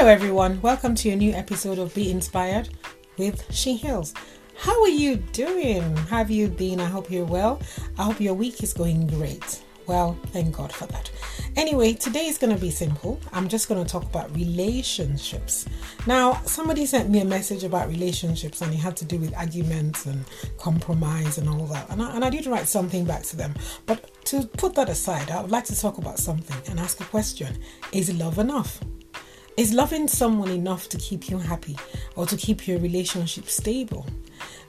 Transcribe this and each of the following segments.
Hello, everyone. Welcome to a new episode of Be Inspired with She Heals. How are you doing? Have you been? I hope you're well. I hope your week is going great. Well, thank God for that. Anyway, today is going to be simple. I'm just going to talk about relationships. Now, somebody sent me a message about relationships and it had to do with arguments and compromise and all that. And I, and I did write something back to them. But to put that aside, I would like to talk about something and ask a question Is love enough? Is loving someone enough to keep you happy or to keep your relationship stable?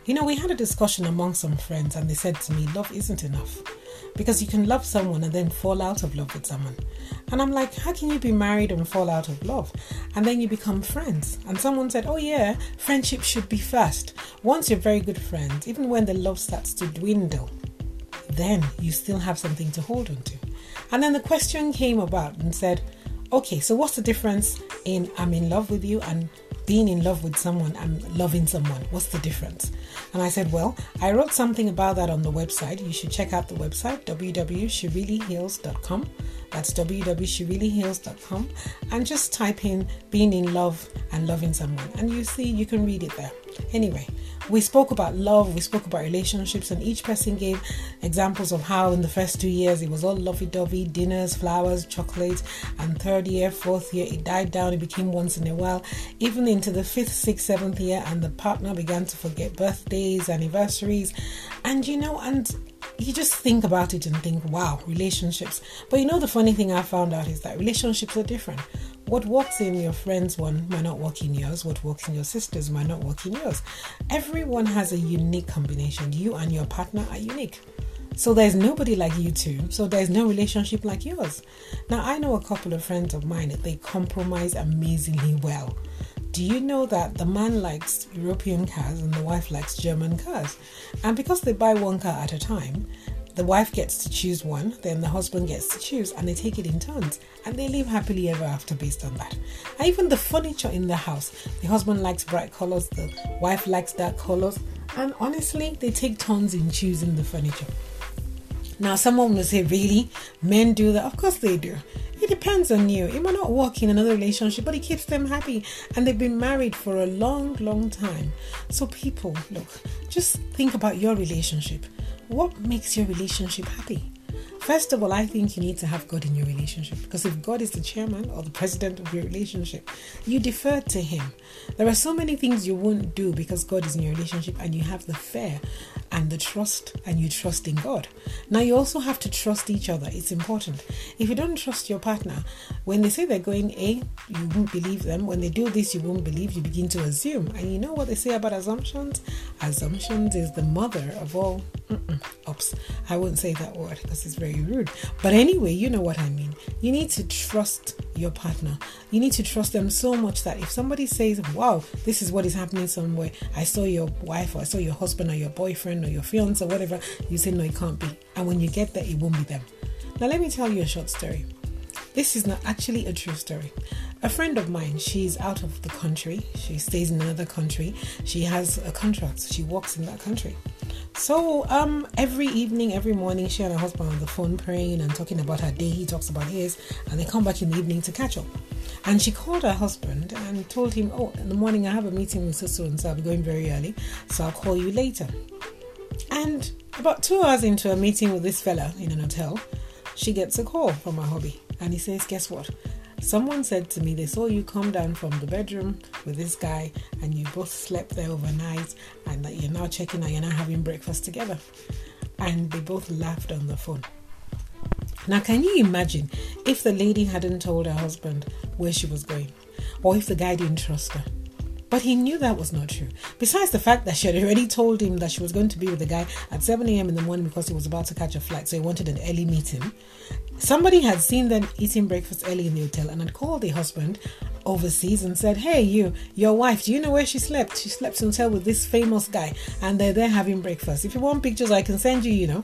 You know, we had a discussion among some friends and they said to me, Love isn't enough because you can love someone and then fall out of love with someone. And I'm like, how can you be married and fall out of love? And then you become friends. And someone said, oh, yeah, friendship should be first. Once you're very good friends, even when the love starts to dwindle, then you still have something to hold on to. And then the question came about and said, okay, so what's the difference in I'm in love with you and being in love with someone and loving someone? What's the difference? And I said, Well, I wrote something about that on the website. You should check out the website, www.shereallyheals.com. That's www.shereallyheals.com. And just type in being in love and loving someone. And you see, you can read it there. Anyway, we spoke about love, we spoke about relationships, and each person gave examples of how in the first two years it was all lovey dovey dinners, flowers, chocolates, and third year, fourth year, it died down, it became once in a while, even into the fifth, sixth, seventh year, and the partner began to forget birthdays, anniversaries, and you know, and you just think about it and think, wow, relationships. But you know, the funny thing I found out is that relationships are different. What works in your friend's one might not work in yours. What works in your sister's might not work in yours. Everyone has a unique combination. You and your partner are unique. So there's nobody like you two. So there's no relationship like yours. Now I know a couple of friends of mine they compromise amazingly well. Do you know that the man likes European cars and the wife likes German cars? And because they buy one car at a time, the wife gets to choose one, then the husband gets to choose, and they take it in turns. And they live happily ever after based on that. And even the furniture in the house, the husband likes bright colors, the wife likes dark colors, and honestly, they take turns in choosing the furniture. Now, someone will say, Really? Men do that? Of course they do. It depends on you. It might not work in another relationship, but it keeps them happy. And they've been married for a long, long time. So, people, look, just think about your relationship. What makes your relationship happy? First of all, I think you need to have God in your relationship because if God is the chairman or the president of your relationship, you defer to Him. There are so many things you won't do because God is in your relationship and you have the fear and the trust and you trust in God. Now, you also have to trust each other. It's important. If you don't trust your partner, when they say they're going A, you won't believe them. When they do this, you won't believe. You begin to assume. And you know what they say about assumptions? Assumptions is the mother of all. Mm-mm, oops, I wouldn't say that word because it's very rude. But anyway, you know what I mean. You need to trust your partner. You need to trust them so much that if somebody says, Wow, this is what is happening somewhere, I saw your wife or I saw your husband or your boyfriend or your fiance or whatever, you say, No, it can't be. And when you get there, it won't be them. Now, let me tell you a short story. This is not actually a true story. A friend of mine, she's out of the country. She stays in another country. She has a contract. She works in that country. So um, every evening, every morning, she and her husband on the phone praying and talking about her day. He talks about his, and they come back in the evening to catch up. And she called her husband and told him, "Oh, in the morning I have a meeting with so and so. I'll be going very early, so I'll call you later." And about two hours into a meeting with this fella in an hotel, she gets a call from her hubby, and he says, "Guess what? Someone said to me they saw you come down from the bedroom with this guy and you both slept there overnight and now checking out, you're now having breakfast together. And they both laughed on the phone. Now, can you imagine if the lady hadn't told her husband where she was going, or if the guy didn't trust her? But he knew that was not true. Besides the fact that she had already told him that she was going to be with the guy at 7 a.m. in the morning because he was about to catch a flight, so he wanted an early meeting. Somebody had seen them eating breakfast early in the hotel and had called the husband overseas and said, Hey, you, your wife, do you know where she slept? She slept in a hotel with this famous guy and they're there having breakfast. If you want pictures, I can send you, you know.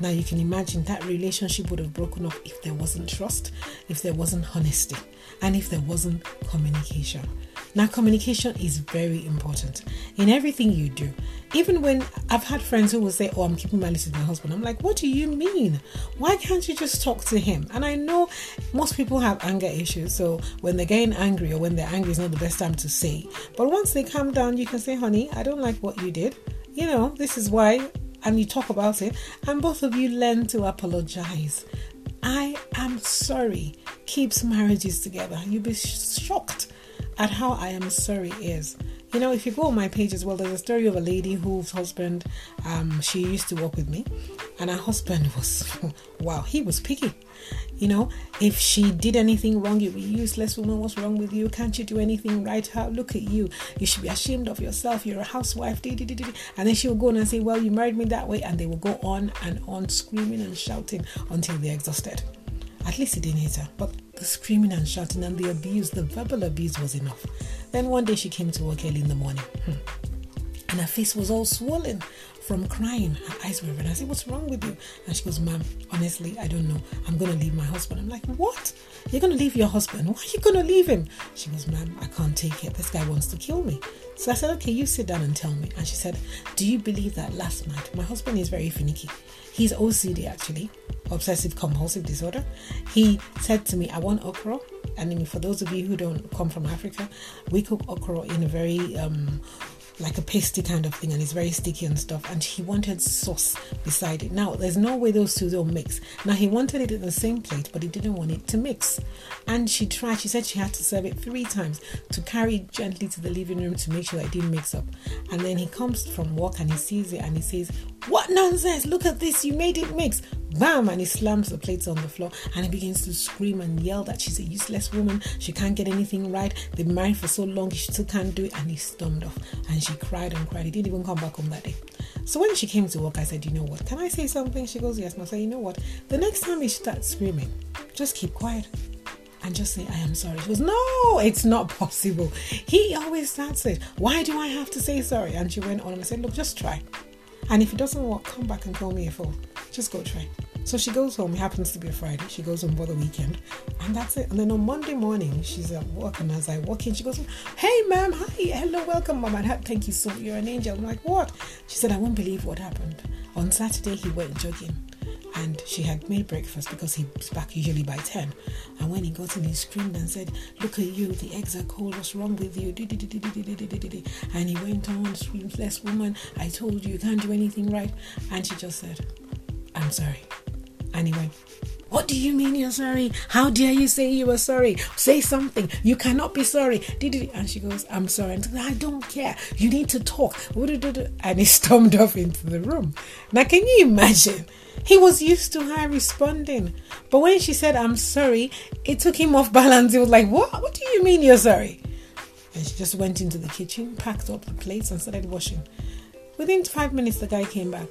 Now you can imagine that relationship would have broken up if there wasn't trust, if there wasn't honesty, and if there wasn't communication. Now, communication is very important in everything you do. Even when I've had friends who will say, Oh, I'm keeping my list with my husband, I'm like, What do you mean? Why can't you just talk to him? And I know most people have anger issues, so when they're getting angry or when they're angry is not the best time to say. But once they calm down, you can say, Honey, I don't like what you did. You know, this is why and you talk about it, and both of you learn to apologize. I am sorry keeps marriages together. You'll be shocked at how I am sorry is. You know, if you go on my page as well, there's a story of a lady whose husband, um, she used to work with me, and her husband was, wow, he was picky. You know, if she did anything wrong, you'd be useless woman. What's wrong with you? Can't you do anything right? How look at you? You should be ashamed of yourself. You're a housewife. And then she will go on and say, Well, you married me that way. And they will go on and on screaming and shouting until they're exhausted. At least he didn't hit her. But the screaming and shouting and the abuse, the verbal abuse was enough. Then one day she came to work early in the morning. Hmm. And her face was all swollen from crying. Her eyes were red. I said, What's wrong with you? And she goes, Ma'am, honestly, I don't know. I'm going to leave my husband. I'm like, What? You're going to leave your husband? Why are you going to leave him? She goes, Ma'am, I can't take it. This guy wants to kill me. So I said, Okay, you sit down and tell me. And she said, Do you believe that last night my husband is very finicky? He's OCD actually, obsessive compulsive disorder. He said to me, I want okra. And for those of you who don't come from Africa, we cook okra in a very um, like a pasty kind of thing and it's very sticky and stuff and he wanted sauce beside it. Now there's no way those two don't mix. Now he wanted it in the same plate but he didn't want it to mix. And she tried she said she had to serve it three times to carry it gently to the living room to make sure that it didn't mix up. And then he comes from work and he sees it and he says what nonsense! Look at this! You made it mix bam and he slams the plates on the floor and he begins to scream and yell that she's a useless woman she can't get anything right they've married for so long she still can't do it and he stormed off and she cried and cried he didn't even come back home that day so when she came to work i said you know what can i say something she goes yes and i said you know what the next time he starts screaming just keep quiet and just say, I am sorry. She goes, No, it's not possible. He always starts it. Why do I have to say sorry? And she went on and I said, Look, just try. And if it doesn't work, come back and call me a fool. Just go try. So she goes home. It happens to be a Friday. She goes home for the weekend, and that's it. And then on Monday morning, she's at work, and as I walk in, she goes, "Hey, ma'am, hi, hello, welcome, mom. Thank you so. much. You're an angel." I'm like, "What?" She said, "I won't believe what happened. On Saturday, he went jogging." and she had made breakfast because he's back usually by 10. And when he got in, he screamed and said, Look at you, the eggs are cold, what's wrong with you? And he went on, screamed, Less woman, I told you, you can't do anything right. And she just said, I'm sorry. Anyway, what do you mean you're sorry? How dare you say you were sorry? Say something. You cannot be sorry. And she goes, I'm sorry. And I don't care. You need to talk. And he stormed off into the room. Now, can you imagine? He was used to her responding. But when she said, I'm sorry, it took him off balance. He was like, What? What do you mean you're sorry? And she just went into the kitchen, packed up the plates, and started washing. Within five minutes, the guy came back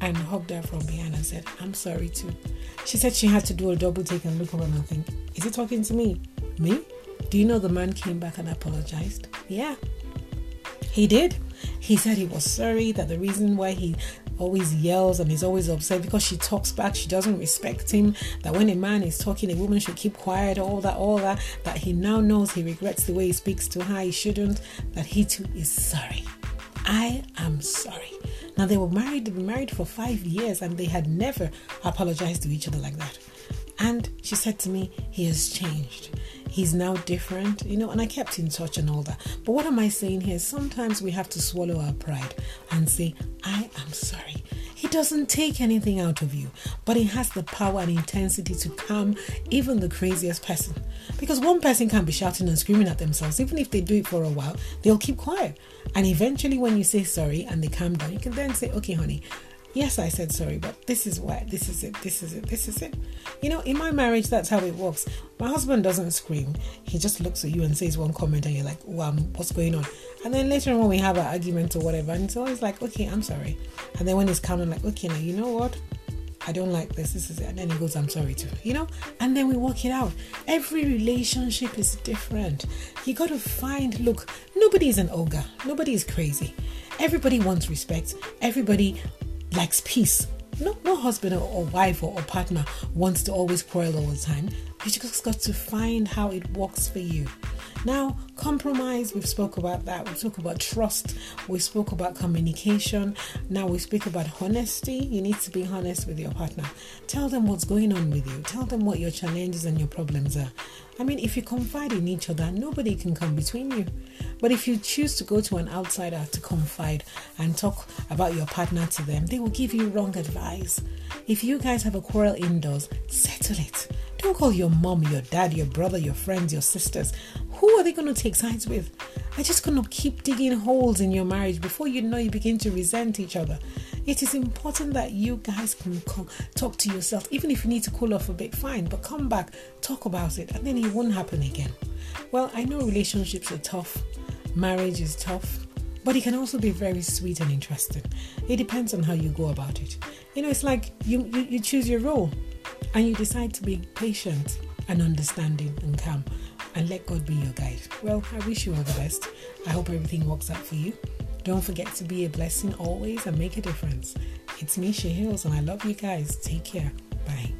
and hugged her from behind and said, I'm sorry too. She said she had to do a double take and look around and think, Is he talking to me? Me? Do you know the man came back and apologized? Yeah. He did. He said he was sorry, that the reason why he always yells and is always upset because she talks back, she doesn't respect him, that when a man is talking, a woman should keep quiet, all that, all that, that he now knows he regrets the way he speaks to her, he shouldn't, that he too is sorry. I am sorry. Now they were married, they've been married for five years and they had never apologized to each other like that. And she said to me, He has changed. He's now different, you know, and I kept in touch and all that. But what am I saying here? Sometimes we have to swallow our pride and say, I am sorry. Doesn't take anything out of you, but it has the power and intensity to calm even the craziest person. Because one person can be shouting and screaming at themselves, even if they do it for a while, they'll keep quiet. And eventually, when you say sorry and they calm down, you can then say, Okay, honey, yes, I said sorry, but this is why, this is it, this is it, this is it. You know, in my marriage, that's how it works. My husband doesn't scream, he just looks at you and says one comment, and you're like, wow, what's going on? And then later on, when we have an argument or whatever, and it's always like, okay, I'm sorry. And then when he's calm, like, okay, now, you know what? I don't like this, this is it. And then he goes, I'm sorry too, you know? And then we work it out. Every relationship is different. You got to find, look, nobody is an ogre, nobody is crazy. Everybody wants respect. Everybody likes peace. No, no husband or, or wife or, or partner wants to always quarrel all the time. You just got to find how it works for you. Now, compromise, we've spoke about that. We spoke about trust. We spoke about communication. Now we speak about honesty. You need to be honest with your partner. Tell them what's going on with you. Tell them what your challenges and your problems are. I mean, if you confide in each other, nobody can come between you. But if you choose to go to an outsider to confide and talk about your partner to them, they will give you wrong advice. If you guys have a quarrel indoors, settle it. Don't call your mom, your dad, your brother, your friends, your sisters. Who are they going to take sides with? They're just to keep digging holes in your marriage before you know you begin to resent each other. It is important that you guys can come, talk to yourself, even if you need to cool off a bit, fine, but come back, talk about it, and then it won't happen again. Well, I know relationships are tough, marriage is tough, but it can also be very sweet and interesting. It depends on how you go about it. You know, it's like you, you, you choose your role and you decide to be patient and understanding and calm and let God be your guide. Well, I wish you all the best. I hope everything works out for you. Don't forget to be a blessing always and make a difference. It's me, Hills, and I love you guys. Take care. Bye.